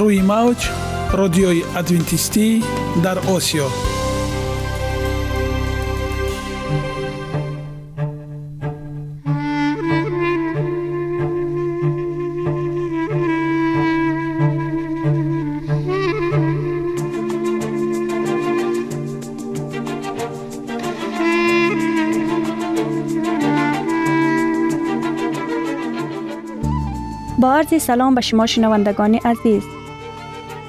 рӯи мавҷ радиои адвентистӣ дар осиё با عرض سلام به شما شنوندگان عزیز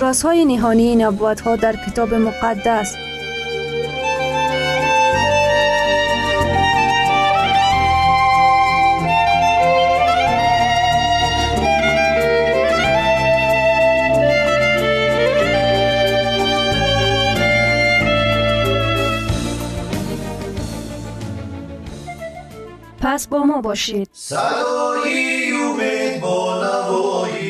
رازهای نهانی نبوت ها در کتاب مقدس. پس با ما باشید. صدای امید با نوای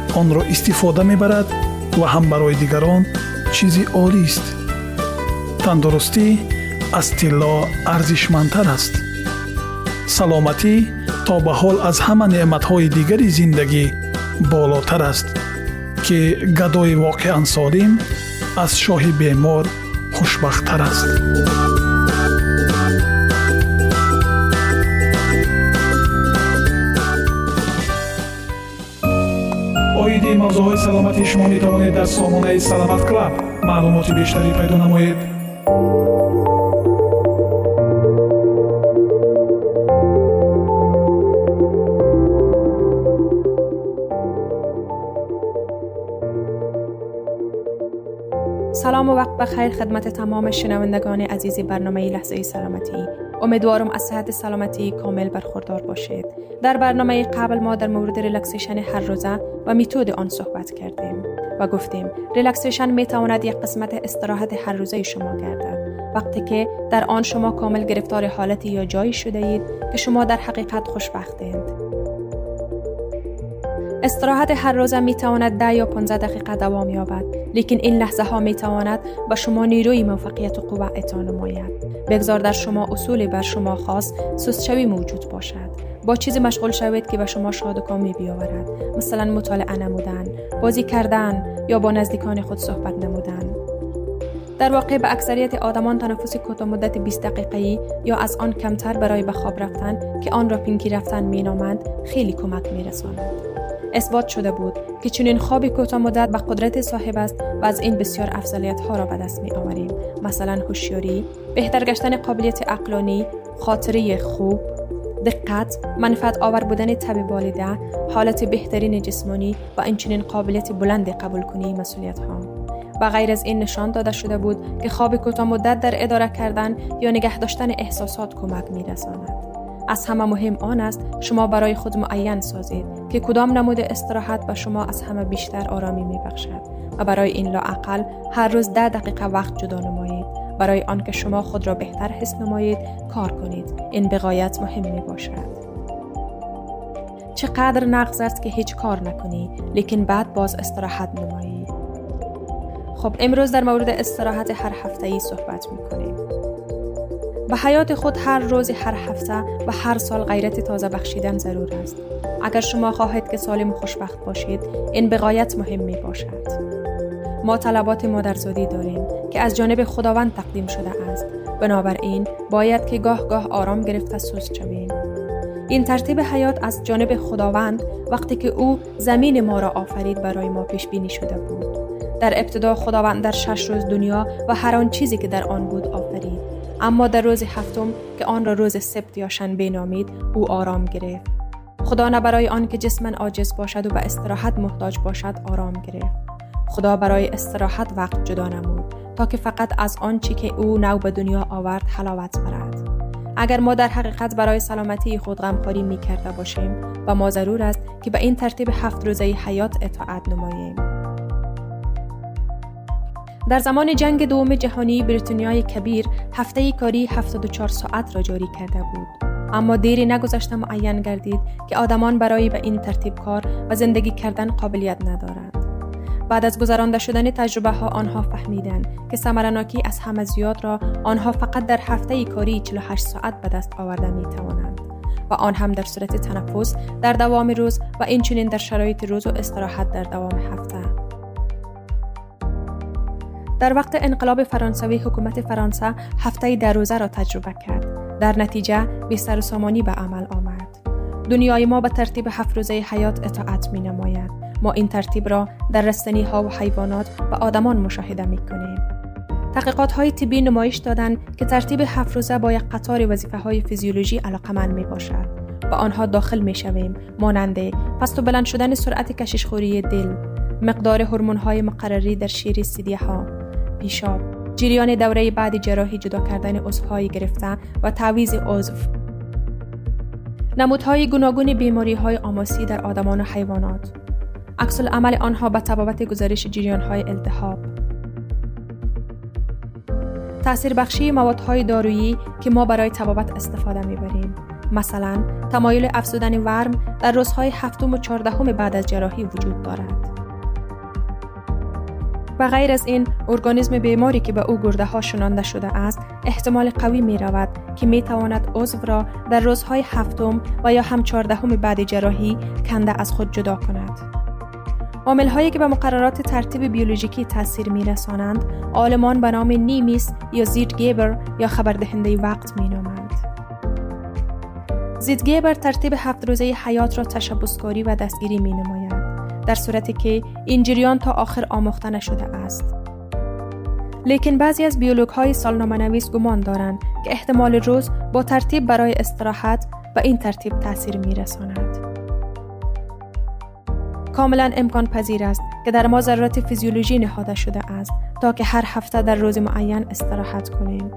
онро истифода мебарад ва ҳам барои дигарон чизи олист тандурустӣ аз тилло арзишмандтар аст. Саломатӣ то ба ҳол аз ҳама неъматҳои дигари зиндагӣ болотар аст ки гадои воқеан солим аз шоҳи бемор хушбахттар аст оиди мавзӯъҳои саломатии шумо метавонед дар сомонаи саломат клаб маълумоти бештарӣ пайдо намоед سلام و وقت بخیر خدمت تمام شنوندگان عزیز برنامه لحظه سلامتی امیدوارم از صحت سلامتی کامل برخوردار باشید. در برنامه قبل ما در مورد relaxation هر روزه و میتود آن صحبت کردیم و گفتیم relaxation می تواند یک قسمت استراحت هر روزه شما گردد. وقتی که در آن شما کامل گرفتار حالتی یا جایی شده اید که شما در حقیقت خوشبختید استراحت هر روزه می تواند ده یا 15 دقیقه دوام یابد. لیکن این لحظه ها می تواند به شما نیروی موفقیت و قوت اعطا نماید. بگذار در شما اصولی بر شما خاص سستشوی موجود باشد. با چیزی مشغول شوید که به شما شاد و کامی بیاورد. مثلا مطالعه نمودن بازی کردن یا با نزدیکان خود صحبت نمودن. در واقع به اکثریت آدمان تنفس کوتاه مدت 20 دقیقه‌ای یا از آن کمتر برای به خواب رفتن که آن را پینکی رفتن مینامند خیلی کمک میرساند. اثبات شده بود که چنین خوابی کوتاه مدت به قدرت صاحب است و از این بسیار افضلیت ها را به دست می آوریم مثلا هوشیاری بهتر گشتن قابلیت عقلانی خاطره خوب دقت منفعت آور بودن تب والده حالت بهترین جسمانی و اینچنین قابلیت بلند قبول کنی مسئولیت ها و غیر از این نشان داده شده بود که خواب کوتاه مدت در اداره کردن یا نگه داشتن احساسات کمک می رساند. از همه مهم آن است شما برای خود معین سازید که کدام نمود استراحت به شما از همه بیشتر آرامی می بخشد و برای این لاعقل هر روز ده دقیقه وقت جدا نمایید. برای آنکه شما خود را بهتر حس نمایید کار کنید. این بقایت مهم می باشد چقدر نقض است که هیچ کار نکنی لیکن بعد باز استراحت نمایی. خب امروز در مورد استراحت هر هفته ای صحبت می کنیم به حیات خود هر روز هر هفته و هر سال غیرت تازه بخشیدن ضرور است. اگر شما خواهید که سالم و خوشبخت باشید این بقایت مهم می باشد ما طلبات مادرزادی داریم که از جانب خداوند تقدیم شده است. بنابراین باید که گاه گاه آرام گرفته سوز شویم. این ترتیب حیات از جانب خداوند وقتی که او زمین ما را آفرید برای ما پیش بینی شده بود. در ابتدا خداوند در شش روز دنیا و هر آن چیزی که در آن بود اما در روز هفتم که آن را روز سبت یا شنبه نامید او آرام گرفت. خدا نه برای آن که جسمن عاجز باشد و به استراحت محتاج باشد آرام گرفت. خدا برای استراحت وقت جدا نمود تا که فقط از آنچه که او نو به دنیا آورد حلاوت برد. اگر ما در حقیقت برای سلامتی خود غمخواری می کرده باشیم و ما ضرور است که به این ترتیب هفت روزه حیات اطاعت نماییم. در زمان جنگ دوم جهانی بریتانیای کبیر هفته کاری 74 ساعت را جاری کرده بود. اما دیری نگذشته معین گردید که آدمان برای به این ترتیب کار و زندگی کردن قابلیت ندارند. بعد از گذرانده شدن تجربه ها آنها فهمیدند که سمرناکی از همه زیاد را آنها فقط در هفته کاری 48 ساعت به دست آورده می توانند و آن هم در صورت تنفس در دوام روز و اینچنین در شرایط روز و استراحت در دوام هفته. در وقت انقلاب فرانسوی حکومت فرانسه هفته در روزه را تجربه کرد. در نتیجه بیستر و سامانی به عمل آمد. دنیای ما به ترتیب هفت روزه حیات اطاعت می نماید ما این ترتیب را در رستنی ها و حیوانات و آدمان مشاهده می کنیم. تحقیقات های طبی نمایش دادند که ترتیب هفت روزه با یک قطار وظیفه های فیزیولوژی علاقمند می باشد و آنها داخل می شویم ماننده پست و بلند شدن سرعت کششخوری دل مقدار هورمون های مقرری در شیر سیدیه ها پیشاب. جریان دوره بعد جراحی جدا کردن عضوهای گرفته و تعویض عضو. نمودهای گوناگون بیماری های آماسی در آدمان و حیوانات. عکس عمل آنها به تبابت گزارش جریان های التهاب. تأثیر بخشی موادهای دارویی که ما برای تبابت استفاده می‌بریم. مثلا تمایل افزودن ورم در روزهای هفتم و چهاردهم بعد از جراحی وجود دارد. و غیر از این ارگانیسم بیماری که به او گرده ها شنانده شده است احتمال قوی می رود که می تواند عضو را در روزهای هفتم و یا هم چهاردهم بعد جراحی کنده از خود جدا کند عامل هایی که به مقررات ترتیب بیولوژیکی تاثیر می رسانند آلمان به نام نیمیس یا زید گیبر یا خبردهنده وقت می نامند. زید ترتیب هفت روزه حیات را تشبسکاری و دستگیری می نماید در صورتی که این جریان تا آخر آموخته نشده است. لیکن بعضی از بیولوگ های سالنامه گمان دارند که احتمال روز با ترتیب برای استراحت به این ترتیب تاثیر می رساند. کاملا امکان پذیر است که در ما ضرورت فیزیولوژی نهاده شده است تا که هر هفته در روز معین استراحت کنیم.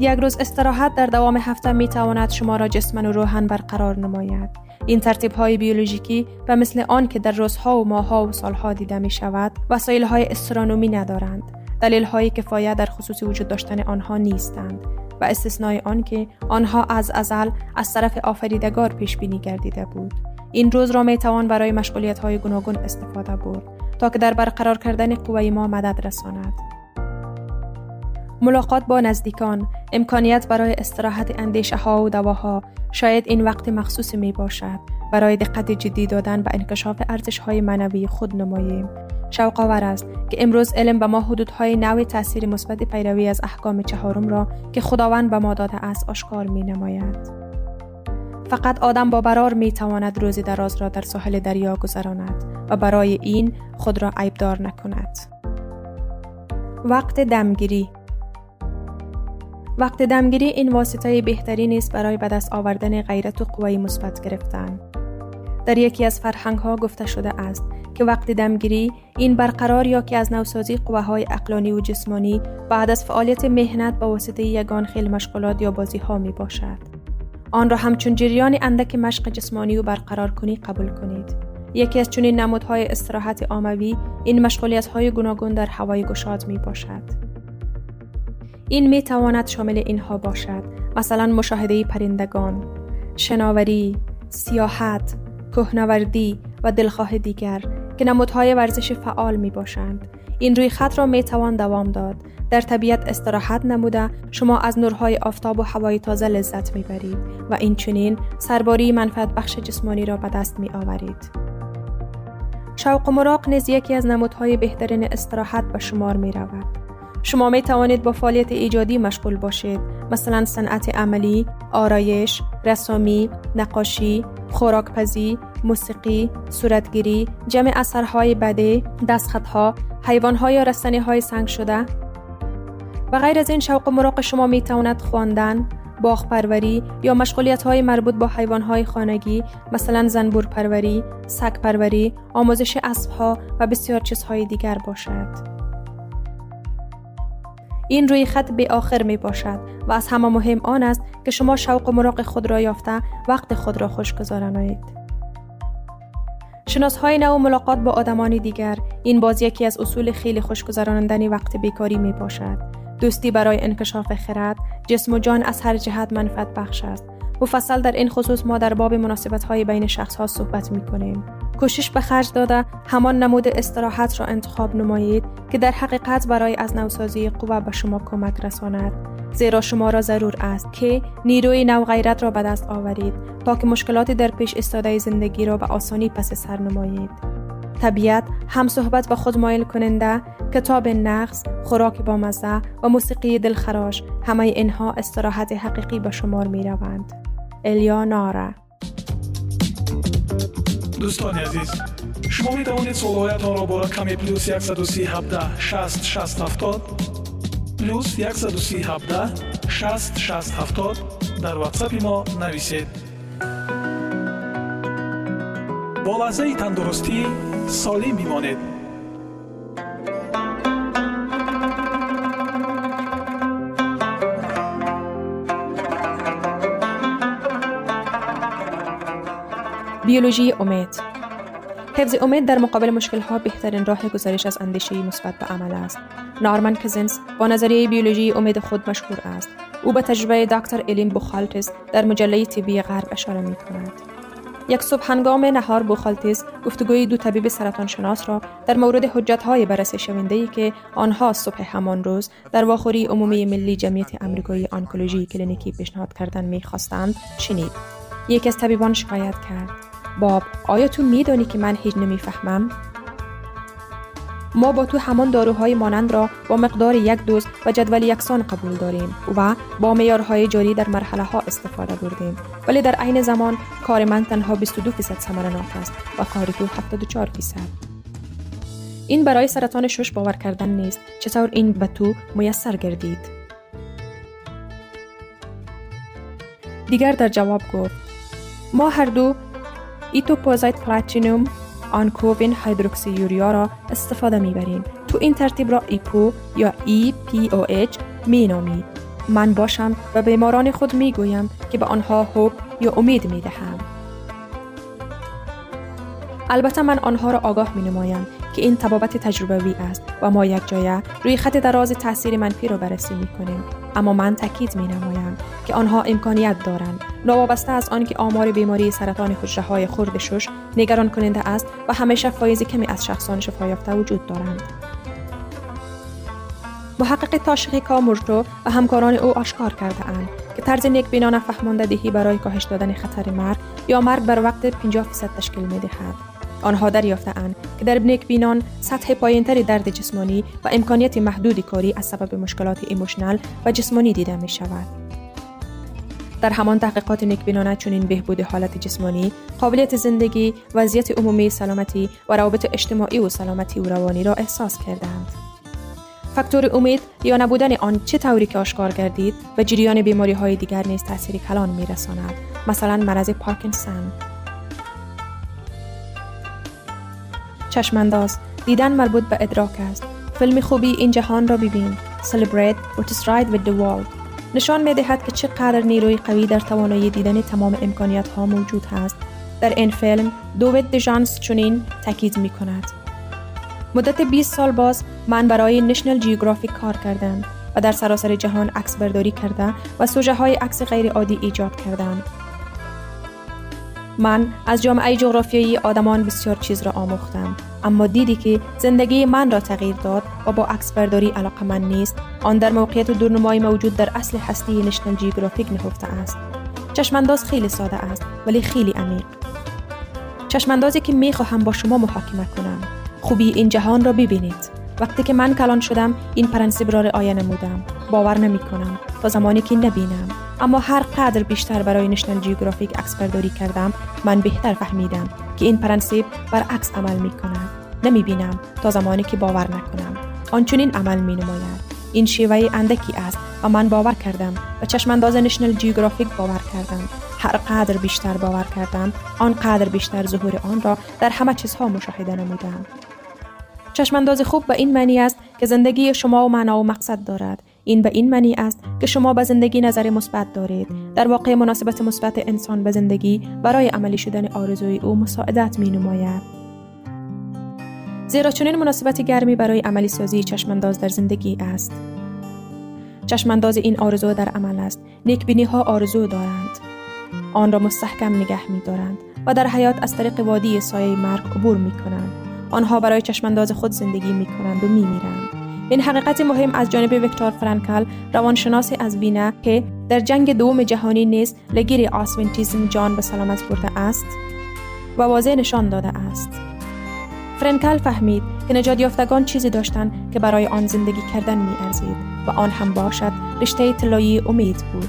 یک روز استراحت در دوام هفته می تواند شما را جسما و روحن برقرار نماید. این ترتیب های بیولوژیکی و مثل آن که در روزها و ماهها و سالها دیده می شود وسایل های استرانومی ندارند. دلیل های کفایت در خصوص وجود داشتن آنها نیستند و استثنای آن که آنها از ازل از طرف آفریدگار پیش بینی گردیده بود. این روز را می توان برای مشغولیت های گوناگون استفاده برد تا که در برقرار کردن قوه ما مدد رساند. ملاقات با نزدیکان، امکانیت برای استراحت اندیشه ها و دواها شاید این وقت مخصوص می باشد برای دقت جدی دادن به انکشاف ارزش های معنوی خود نماییم. شوق آور است که امروز علم به ما حدودهای نوع تاثیر مثبت پیروی از احکام چهارم را که خداوند به ما داده است آشکار می نماید. فقط آدم با برار می تواند روزی دراز را در ساحل دریا گذراند و برای این خود را عیبدار نکند. وقت دمگیری وقت دمگیری این واسطه بهتری است برای به دست آوردن غیرت و قوی مثبت گرفتن. در یکی از فرهنگ ها گفته شده است که وقت دمگیری این برقرار یا که از نوسازی قوه های اقلانی و جسمانی بعد از فعالیت مهنت با واسطه یگان خیل مشغولات یا بازی ها می باشد. آن را همچون جریان اندک مشق جسمانی و برقرار کنی قبول کنید. یکی از چنین نمودهای استراحت آموی این مشغولیت های گوناگون در هوای گشاد می باشد. این می تواند شامل اینها باشد مثلا مشاهده پرندگان شناوری سیاحت کهنوردی و دلخواه دیگر که نمودهای ورزش فعال می باشند این روی خط را می توان دوام داد در طبیعت استراحت نموده شما از نورهای آفتاب و هوای تازه لذت می برید و این چنین سرباری منفعت بخش جسمانی را به دست می آورید. شوق و مراق نیز یکی از نمودهای بهترین استراحت به شمار می رود. شما می توانید با فعالیت ایجادی مشغول باشید مثلا صنعت عملی، آرایش، رسامی، نقاشی، خوراکپزی، موسیقی، صورتگیری، جمع اثرهای بده، دستخطها، حیوانها یا رستنی های سنگ شده و غیر از این شوق و مراق شما می تواند خواندن، باغ پروری یا مشغولیت های مربوط با حیوان های خانگی مثلا زنبور پروری، سگ پروری، آموزش اسب ها و بسیار چیزهای دیگر باشد. این روی خط به آخر می باشد و از همه مهم آن است که شما شوق و مراق خود را یافته وقت خود را خوش گذرانید. شناس های نو ملاقات با آدمان دیگر این باز یکی از اصول خیلی خوشگذرانندنی وقت بیکاری می باشد. دوستی برای انکشاف خرد جسم و جان از هر جهت منفعت بخش است مفصل در این خصوص ما در باب مناسبت های بین شخص ها صحبت می کنیم. کوشش به خرج داده همان نمود استراحت را انتخاب نمایید که در حقیقت برای از نوسازی قوه به شما کمک رساند زیرا شما را ضرور است که نیروی نو غیرت را به دست آورید تا که مشکلات در پیش استاده زندگی را به آسانی پس سر نمایید طبیعت هم صحبت با خود مایل کننده کتاب نقص خوراک با مزه و موسیقی دلخراش همه اینها استراحت حقیقی به شمار می روند الیا ناره. دوستان عزیز شما می توانید سوالهایت را با رقم پلوس 137 60 60 70 پلوس 137 60 60 70 در واتساپ ما نویسید. با لحظه تندرستی سالم بمانید بیولوژی امید حفظ امید در مقابل مشکل ها بهترین راه گزارش از اندیشه مثبت به عمل است. نارمن کزنس با نظریه بیولوژی امید خود مشهور است. او به تجربه دکتر الین بوخالتس در مجله طبی غرب اشاره می کند. یک صبح هنگام نهار بوخالتیز گفتگوی دو طبیب سرطان شناس را در مورد حجت های بررسی شونده ای که آنها صبح همان روز در واخوری عمومی ملی جمعیت امریکایی آنکولوژی کلینیکی پیشنهاد کردن می‌خواستند شنید یکی از طبیبان شکایت کرد. باب آیا تو میدانی که من هیچ نمی‌فهمم؟ ما با تو همان داروهای مانند را با مقدار یک دوز و جدول یکسان قبول داریم و با معیارهای جاری در مرحله ها استفاده بردیم. ولی در عین زمان کار من تنها 22 فیصد ثمرناک است و کار تو 74 فیصد. این برای سرطان شش باور کردنی نیست. چطور این به تو میسر گردید. دیگر در جواب گفت. ما هر دو etoposide platinum Oncovin hydroxyurea را استفاده می‌بریم. تو این ترتیب را EPOH یا EPOH می نامید من باشم و بیماران خود می گویم که به آنها حب یا امید می دهم. البته من آنها را آگاه می نمایم که این تبابت تجربوی است و ما یک جایه روی خط دراز تاثیر منفی را بررسی می کنیم اما من تاکید می نمایم که آنها امکانیت دارند. نوابسته از آنکه آمار بیماری سرطان حجره های خرد شش نگران کننده است و همیشه فایز کمی از شخصان شفا یافته وجود دارند. محقق تاشقی کامورتو و همکاران او آشکار کرده اند که طرز نیک بینانه فهماندهی برای کاهش دادن خطر مرگ یا مرگ بر وقت 50 درصد تشکیل می دهد. آنها دریافتهاند که در نیک بینان سطح پایینتری درد جسمانی و امکانیت محدودی کاری از سبب مشکلات emotional و جسمانی دیده می شود. در همان تحقیقات نیکبینانه چنین بهبود حالت جسمانی، قابلیت زندگی، وضعیت عمومی سلامتی و روابط اجتماعی و سلامتی و روانی را احساس کردند. فاکتور امید یا نبودن آن چه طوری که آشکار گردید و جریان بیماری های دیگر نیز تاثیر کلان می رساند. مثلا مرض پارکینسون چشمانداز دیدن مربوط به ادراک است. فیلم خوبی این جهان را ببین. Right with the world. نشان می دهد که چقدر نیروی قوی در توانایی دیدن تمام امکانیت ها موجود است در این فیلم دوید دژانس چنین تاکید می کند مدت 20 سال باز من برای نشنل جیوگرافیک کار کردم و در سراسر جهان عکس برداری کرده و سوژه های عکس غیر عادی ایجاد کردند. من از جامعه جغرافیایی آدمان بسیار چیز را آموختم. اما دیدی که زندگی من را تغییر داد و با عکس برداری علاقه من نیست. آن در موقعیت دورنمایی موجود در اصل هستی نشنل جیوگرافیک نهفته است. چشمانداز خیلی ساده است ولی خیلی عمیق. چشماندازی که می خواهم با شما محاکمه کنم. خوبی این جهان را ببینید. وقتی که من کلان شدم این پرنسیب را رعایه نمودم. باور نمی کنم تا زمانی که نبینم. اما هر قدر بیشتر برای نشنل جیوگرافیک عکس برداری کردم من بهتر فهمیدم که این پرنسیب برعکس عمل می کند نمی بینم تا زمانی که باور نکنم. آنچنین عمل می نماید این شیوه اندکی است و من باور کردم و چشمانداز نشنل جیوگرافیک باور کردم. هر قدر بیشتر باور کردم آنقدر بیشتر ظهور آن را در همه چیزها مشاهده نمودم. چشمانداز خوب به این معنی است که زندگی شما و معنا و مقصد دارد. این به این معنی است که شما به زندگی نظر مثبت دارید. در واقع مناسبت مثبت انسان به زندگی برای عملی شدن آرزوی او مساعدت می نماید زیرا چنین مناسبت گرمی برای عملی سازی چشمانداز در زندگی است. چشمانداز این آرزو در عمل است. نیکبینی ها آرزو دارند. آن را مستحکم نگه می دارند و در حیات از طریق وادی سایه مرگ عبور می کنند آنها برای چشمانداز خود زندگی می کنند و می میرند. این حقیقت مهم از جانب ویکتور فرانکل روانشناس از وینا که در جنگ دوم جهانی نیز لگیر آسونتیزم جان به سلامت برده است و واضح نشان داده است. فرانکل فهمید که نجات یافتگان چیزی داشتند که برای آن زندگی کردن می ارزید و آن هم باشد رشته طلایی امید بود.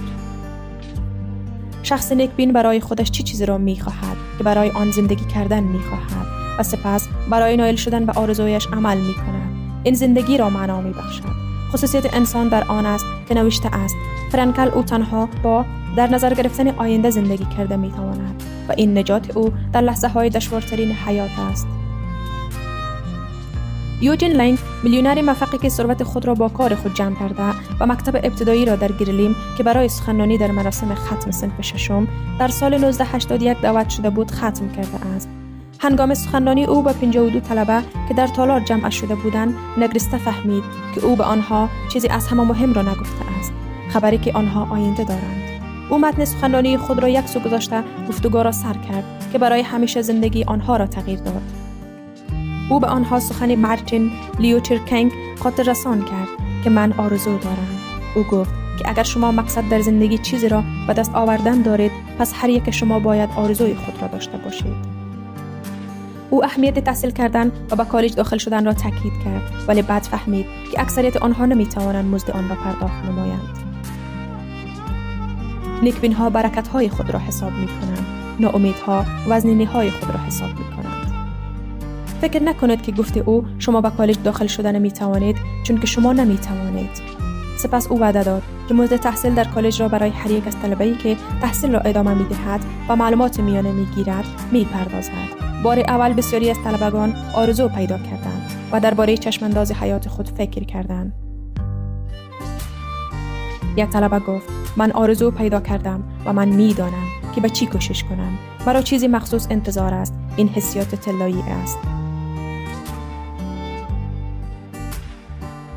شخص نیکبین برای خودش چی چیزی را می خواهد که برای آن زندگی کردن می خواهد و سپس برای نایل شدن به آرزویش عمل می کند. این زندگی را معنا می بخشد. خصوصیت انسان در آن است که نوشته است فرانکل او تنها با در نظر گرفتن آینده زندگی کرده می تواند و این نجات او در لحظه های دشوارترین حیات است. یوجین لینگ میلیونر موفقی که ثروت خود را با کار خود جمع کرده و مکتب ابتدایی را در گرلیم که برای سخنرانی در مراسم ختم صنف ششم در سال 1981 دعوت شده بود ختم کرده است هنگام سخنرانی او به 52 طلبه که در تالار جمع شده بودند نگرسته فهمید که او به آنها چیزی از همه مهم را نگفته است خبری که آنها آینده دارند. او متن سخنرانی خود را یک سو گذاشته گفتگو را سر کرد که برای همیشه زندگی آنها را تغییر داد. او به آنها سخن مارتین لیوچر کنگ خاطر رسان کرد که من آرزو دارم. او گفت که اگر شما مقصد در زندگی چیزی را به دست آوردن دارید پس هر یک شما باید آرزوی خود را داشته باشید. او اهمیت تحصیل کردن و به کالج داخل شدن را تاکید کرد ولی بعد فهمید که اکثریت آنها نمی توانند مزد آن را پرداخت نمایند. نیکبین ها برکت های خود را حساب می کنند ناامیدها وزنینی های خود را حساب می کنند فکر نکنید که گفته او شما به کالج داخل شدن می توانید چون که شما نمی توانید سپس او وعده داد که مزد تحصیل در کالج را برای هر یک از طلبه‌ای که تحصیل را ادامه می دهد و معلومات میانه می گیرد می پردازد. بار اول بسیاری از طلبگان آرزو پیدا کردند و درباره چشمانداز حیات خود فکر کردند. یک طلبه گفت من آرزو پیدا کردم و من می‌دانم که به چی کوشش کنم. مرا چیزی مخصوص انتظار است. این حسیات طلایی است.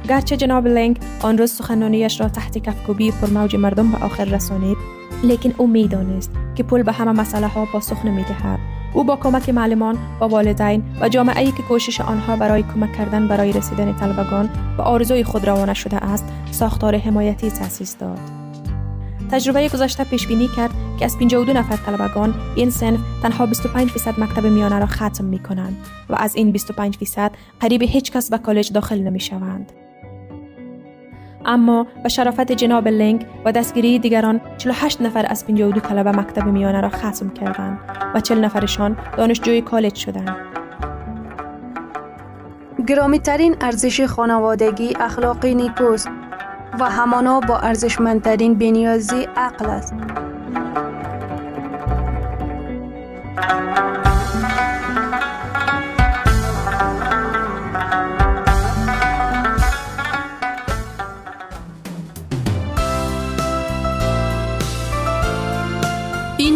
گرچه جناب لنگ آن روز سخنانیش را تحت کفکوبی موج مردم به آخر رسانید لیکن او می‌دانست که پول به همه مسئله ها پاسخ نمی‌دهد. او با کمک معلمان و والدین و جامعه ای که کوشش آنها برای کمک کردن برای رسیدن طلبگان به آرزوی خود روانه شده است ساختار حمایتی تأسیس داد تجربه گذشته پیش بینی کرد که از 52 نفر طلبگان این سنف تنها 25 فیصد مکتب میانه را ختم می کنند و از این 25 فیصد قریب هیچ کس به کالج داخل نمی شوند. اما به شرافت جناب لنگ و دستگیری دیگران 48 نفر از 52 طلبه مکتب میانه را ختم کردند و 40 نفرشان دانشجوی کالج شدند. گرامی ترین ارزش خانوادگی اخلاقی نیکوست و همانا با ارزشمندترین بنیازی عقل است.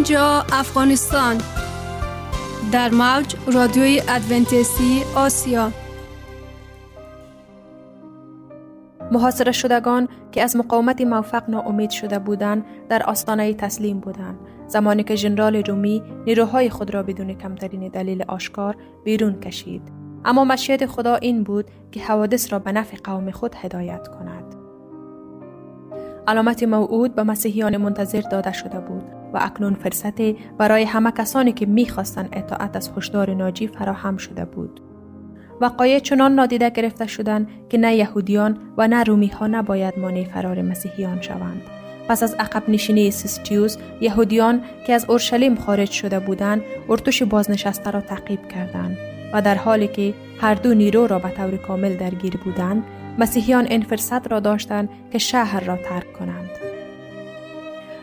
اینجا افغانستان. در موج رادیوی ادونتیستی آسیا. محاصره شدگان که از مقاومت موفق ناامید شده بودند در آستانه تسلیم بودند. زمانی که ژنرال رومی نیروهای خود را بدون کمترین دلیل آشکار بیرون کشید. اما مشیت خدا این بود که حوادث را به نفع قوم خود هدایت کند. علامت موعود به مسیحیان منتظر داده شده بود. و اکنون فرصتی برای همه کسانی که می‌خواستند اطاعت از هشدار ناجی فراهم شده بود. وقایع چنان نادیده گرفته شدند که نه یهودیان و نه رومی ها نباید مانع فرار مسیحیان شوند. پس از عقب نشینی سیستیوس یهودیان که از اورشلیم خارج شده بودند ارتش بازنشسته را تعقیب کردند و در حالی که هر دو نیرو را به طور کامل درگیر بودند مسیحیان این فرصت را داشتند که شهر را ترک کنند.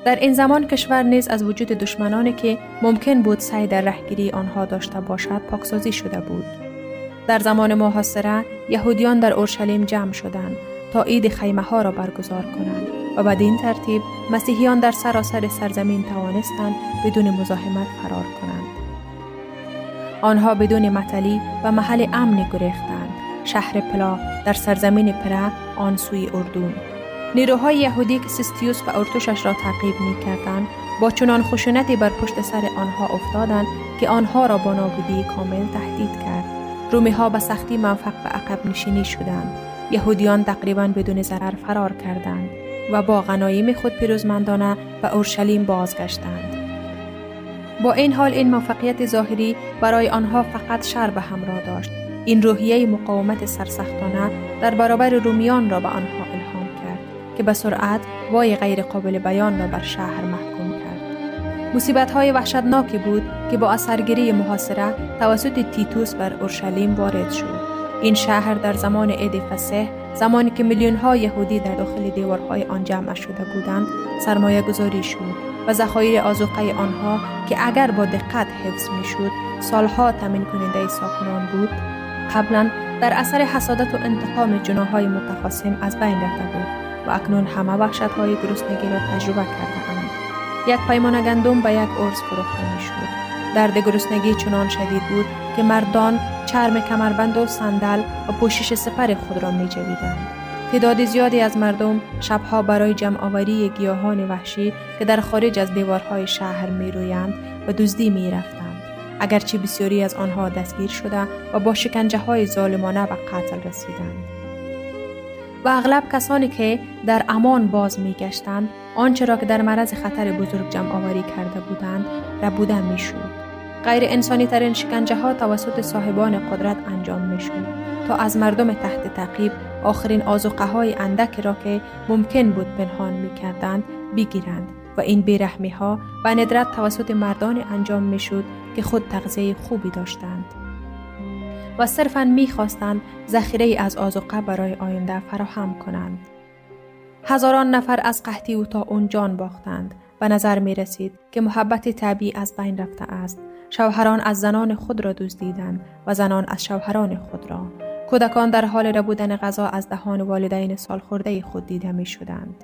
در این زمان کشور نیز از وجود دشمنانی که ممکن بود سعی در رهگیری آنها داشته باشد پاکسازی شده بود. در زمان محاصره یهودیان در اورشلیم جمع شدند تا عید خیمه ها را برگزار کنند و بدین ترتیب مسیحیان در سراسر سرزمین توانستند بدون مزاحمت فرار کنند. آنها بدون مطلی و محل امنی گریختند. شهر پلا در سرزمین پره آن سوی اردون نیروهای یهودی که سیستیوس و ارتوشش را تعقیب می کردند با چنان خشونتی بر پشت سر آنها افتادند که آنها را با نابودی کامل تهدید کرد. رومی ها به سختی موفق به عقب نشینی شدند. یهودیان تقریبا بدون ضرر فرار کردند و با غنایم خود پیروزمندانه به اورشلیم بازگشتند. با این حال این موفقیت ظاهری برای آنها فقط شر به همراه داشت. این روحیه مقاومت سرسختانه در برابر رومیان را به آنها الهام که به سرعت وای غیر قابل بیان را بر شهر محکوم کرد. مصیبت های وحشتناکی بود که با اثرگیری محاصره توسط تیتوس بر اورشلیم وارد شد. این شهر در زمان عید فسح زمانی که میلیون ها یهودی در داخل دیوارهای آن جمع شده بودند سرمایه گذاری شد و ذخایر آزوقه آنها که اگر با دقت حفظ می‌شد سالها تمین کننده ساکنان بود. قبلا در اثر حسادت و انتقام جناهای متخاصم از بین رفته بود. و اکنون همه وحشت های گرسنگی را تجربه کرده اند. یک پیمان گندم به یک ارز فروخته می شد. درد گرسنگی چنان شدید بود که مردان چرم کمربند و صندل و پوشش سپر خود را می جویدند. تعداد زیادی از مردم شبها برای جمع آوری گیاهان وحشی که در خارج از دیوارهای شهر می رویند و دزدی می رفتند. اگرچه بسیاری از آنها دستگیر شده و با شکنجه های ظالمانه به قتل رسیدند. و اغلب کسانی که در امان باز می گشتند آنچه را که در معرض خطر بزرگ جمع آوری کرده بودند ربوده می شود. غیر انسانی ترین شکنجه ها توسط صاحبان قدرت انجام می شود تا از مردم تحت تعقیب آخرین آزوقه های اندک را که ممکن بود پنهان می کردند بگیرند و این بیرحمی ها و ندرت توسط مردان انجام می شد که خود تغذیه خوبی داشتند و صرفا می خواستند ذخیره از آزوقه برای آینده فراهم کنند. هزاران نفر از قحطی و تا اون جان باختند و نظر می رسید که محبت طبیعی از بین رفته است. شوهران از زنان خود را دزدیدند و زنان از شوهران خود را. کودکان در حال ربودن غذا از دهان والدین سالخورده خود دیده می شدند.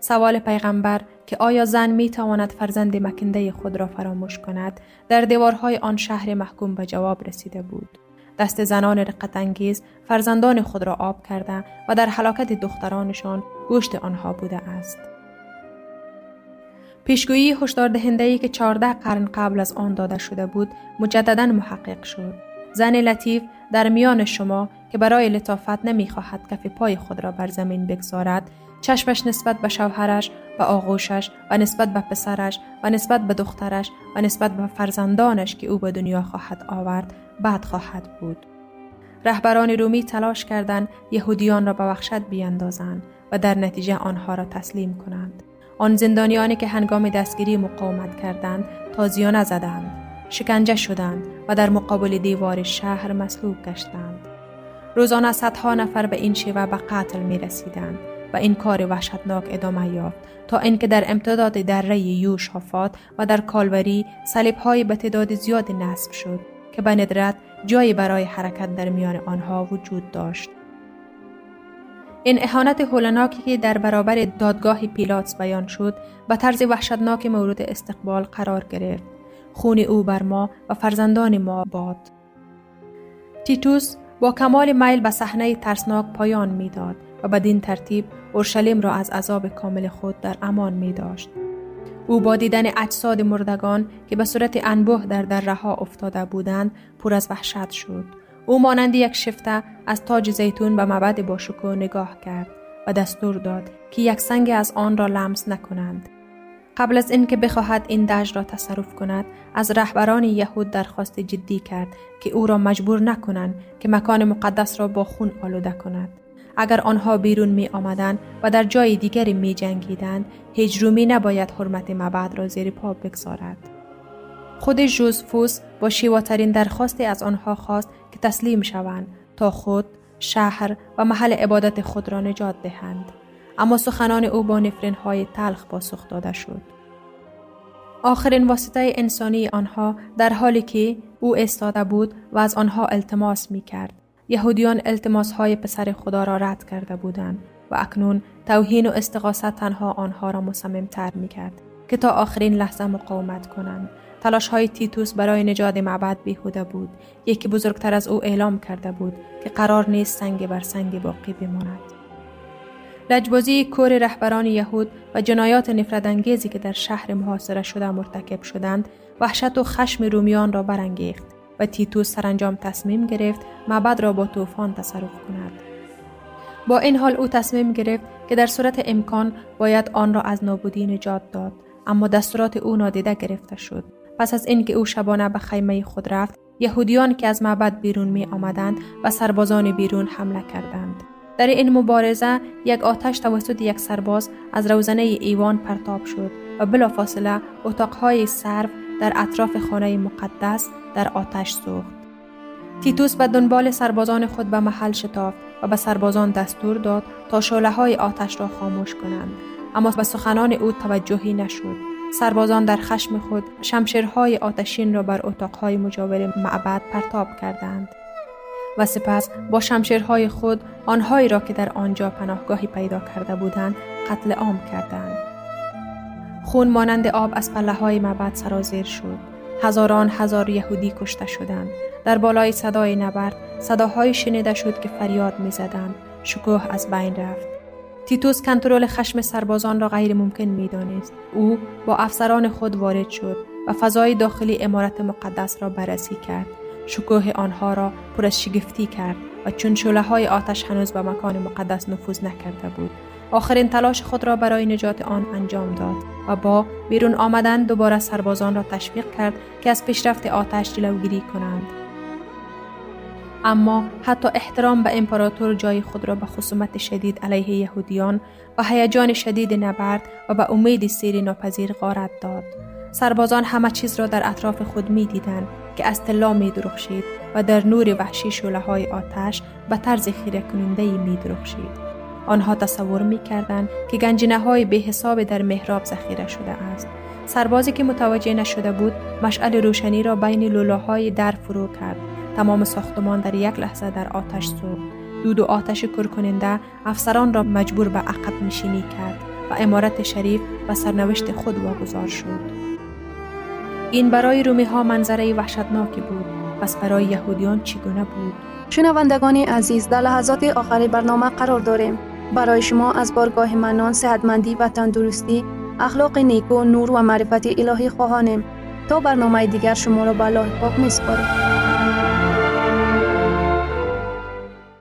سوال پیغمبر که آیا زن می تواند فرزند مکنده خود را فراموش کند در دیوارهای آن شهر محکوم به جواب رسیده بود. دست زنان رقت انگیز فرزندان خود را آب کرده و در حلاکت دخترانشان گوشت آنها بوده است. پیشگویی هشدار دهنده که 14 قرن قبل از آن داده شده بود مجددا محقق شد. زن لطیف در میان شما که برای لطافت نمی‌خواهد کف پای خود را بر زمین بگذارد چشمش نسبت به شوهرش و آغوشش و نسبت به پسرش و نسبت به دخترش و نسبت به فرزندانش که او به دنیا خواهد آورد بد خواهد بود. رهبران رومی تلاش کردند یهودیان را به وحشت بیاندازند و در نتیجه آنها را تسلیم کنند. آن زندانیانی که هنگام دستگیری مقاومت کردند تازیانه زدند شکنجه شدند و در مقابل دیوار شهر مسلوب گشتند. روزانه صدها نفر به این شیوه به قتل می رسیدند و این کار وحشتناک ادامه یافت تا اینکه در امتداد دره یوشافات و در کالوری های به تعداد زیاد نصب شد. که به ندرت جایی برای حرکت در میان آنها وجود داشت. این اهانت هولناکی که در برابر دادگاه پیلاتس بیان شد به طرز وحشتناک مورد استقبال قرار گرفت. خون او بر ما و فرزندان ما باد. تیتوس با کمال میل به صحنه ترسناک پایان می‌داد و بدین ترتیب اورشلیم را از عذاب کامل خود در امان می داشت. او با دیدن اجساد مردگان که به صورت انبوه در دره ها افتاده بودند پر از وحشت شد. او مانند یک شفته از تاج زیتون به مبد باشکو نگاه کرد و دستور داد که یک سنگ از آن را لمس نکنند. قبل از اینکه بخواهد این دشت را تصرف کند از رهبران یهود درخواست جدی کرد که او را مجبور نکنند که مکان مقدس را با خون آلوده کند اگر آنها بیرون می آمدند و در جای دیگری می جنگیدند هیچ رومی نباید حرمت مبعد را زیر پا بگذارد خود جوزفوس با شیواترین درخواستی از آنها خواست که تسلیم شوند تا خود شهر و محل عبادت خود را نجات دهند اما سخنان او با نفرین های تلخ پاسخ داده شد. آخرین واسطه انسانی آنها در حالی که او استاده بود و از آنها التماس می کرد. یهودیان التماس های پسر خدا را رد کرده بودند و اکنون توهین و استقاست تنها آنها را تر می کرد که تا آخرین لحظه مقاومت کنند. تلاش های تیتوس برای نجات معبد بیهوده بود. یکی بزرگتر از او اعلام کرده بود که قرار نیست سنگ بر سنگ باقی بماند. لجبازی کور رهبران یهود و جنایات نفرت که در شهر محاصره شده مرتکب شدند وحشت و خشم رومیان را برانگیخت و تیتوس سرانجام تصمیم گرفت معبد را با طوفان تصرف کند. با این حال او تصمیم گرفت که در صورت امکان باید آن را از نابودی نجات داد اما دستورات او نادیده گرفته شد. پس از اینکه او شبانه به خیمه خود رفت یهودیان که از معبد بیرون می آمدند و سربازان بیرون حمله کردند. در این مبارزه یک آتش توسط یک سرباز از روزنه ایوان پرتاب شد و بلافاصله اتاقهای سرو در اطراف خانه مقدس در آتش سوخت. تیتوس به دنبال سربازان خود به محل شتافت و به سربازان دستور داد تا شعله های آتش را خاموش کنند اما به سخنان او توجهی نشد سربازان در خشم خود شمشیرهای آتشین را بر اتاقهای مجاور معبد پرتاب کردند و سپس با شمشیرهای خود آنهایی را که در آنجا پناهگاهی پیدا کرده بودند قتل عام کردند. خون مانند آب از پله های معبد سرازیر شد. هزاران هزار یهودی کشته شدند. در بالای صدای نبرد صداهای شنیده شد که فریاد می زدند. شکوه از بین رفت. تیتوس کنترل خشم سربازان را غیر ممکن می دانست. او با افسران خود وارد شد و فضای داخلی امارت مقدس را بررسی کرد. شکوه آنها را پر از شگفتی کرد و چون شله های آتش هنوز به مکان مقدس نفوذ نکرده بود آخرین تلاش خود را برای نجات آن انجام داد و با بیرون آمدن دوباره سربازان را تشویق کرد که از پیشرفت آتش جلوگیری کنند اما حتی احترام به امپراتور جای خود را به خصومت شدید علیه یهودیان و هیجان شدید نبرد و به امید سیر ناپذیر غارت داد سربازان همه چیز را در اطراف خود می دیدن که از طلا می درخشید و در نور وحشی شوله های آتش به طرز خیره کننده می درخشید. آنها تصور می کردن که گنجینه های به حساب در محراب ذخیره شده است. سربازی که متوجه نشده بود مشعل روشنی را بین لولاهای در فرو کرد. تمام ساختمان در یک لحظه در آتش سوخت. دود و آتش کرکننده افسران را مجبور به عقب نشینی کرد و امارت شریف و سرنوشت خود واگذار شد. این برای رومی ها منظره وحشتناکی بود پس برای یهودیان چگونه بود شنوندگان عزیز در لحظات آخری برنامه قرار داریم برای شما از بارگاه منان صحتمندی و تندرستی اخلاق نیکو نور و معرفت الهی خواهانیم تا برنامه دیگر شما را به الله پاک میسپاریم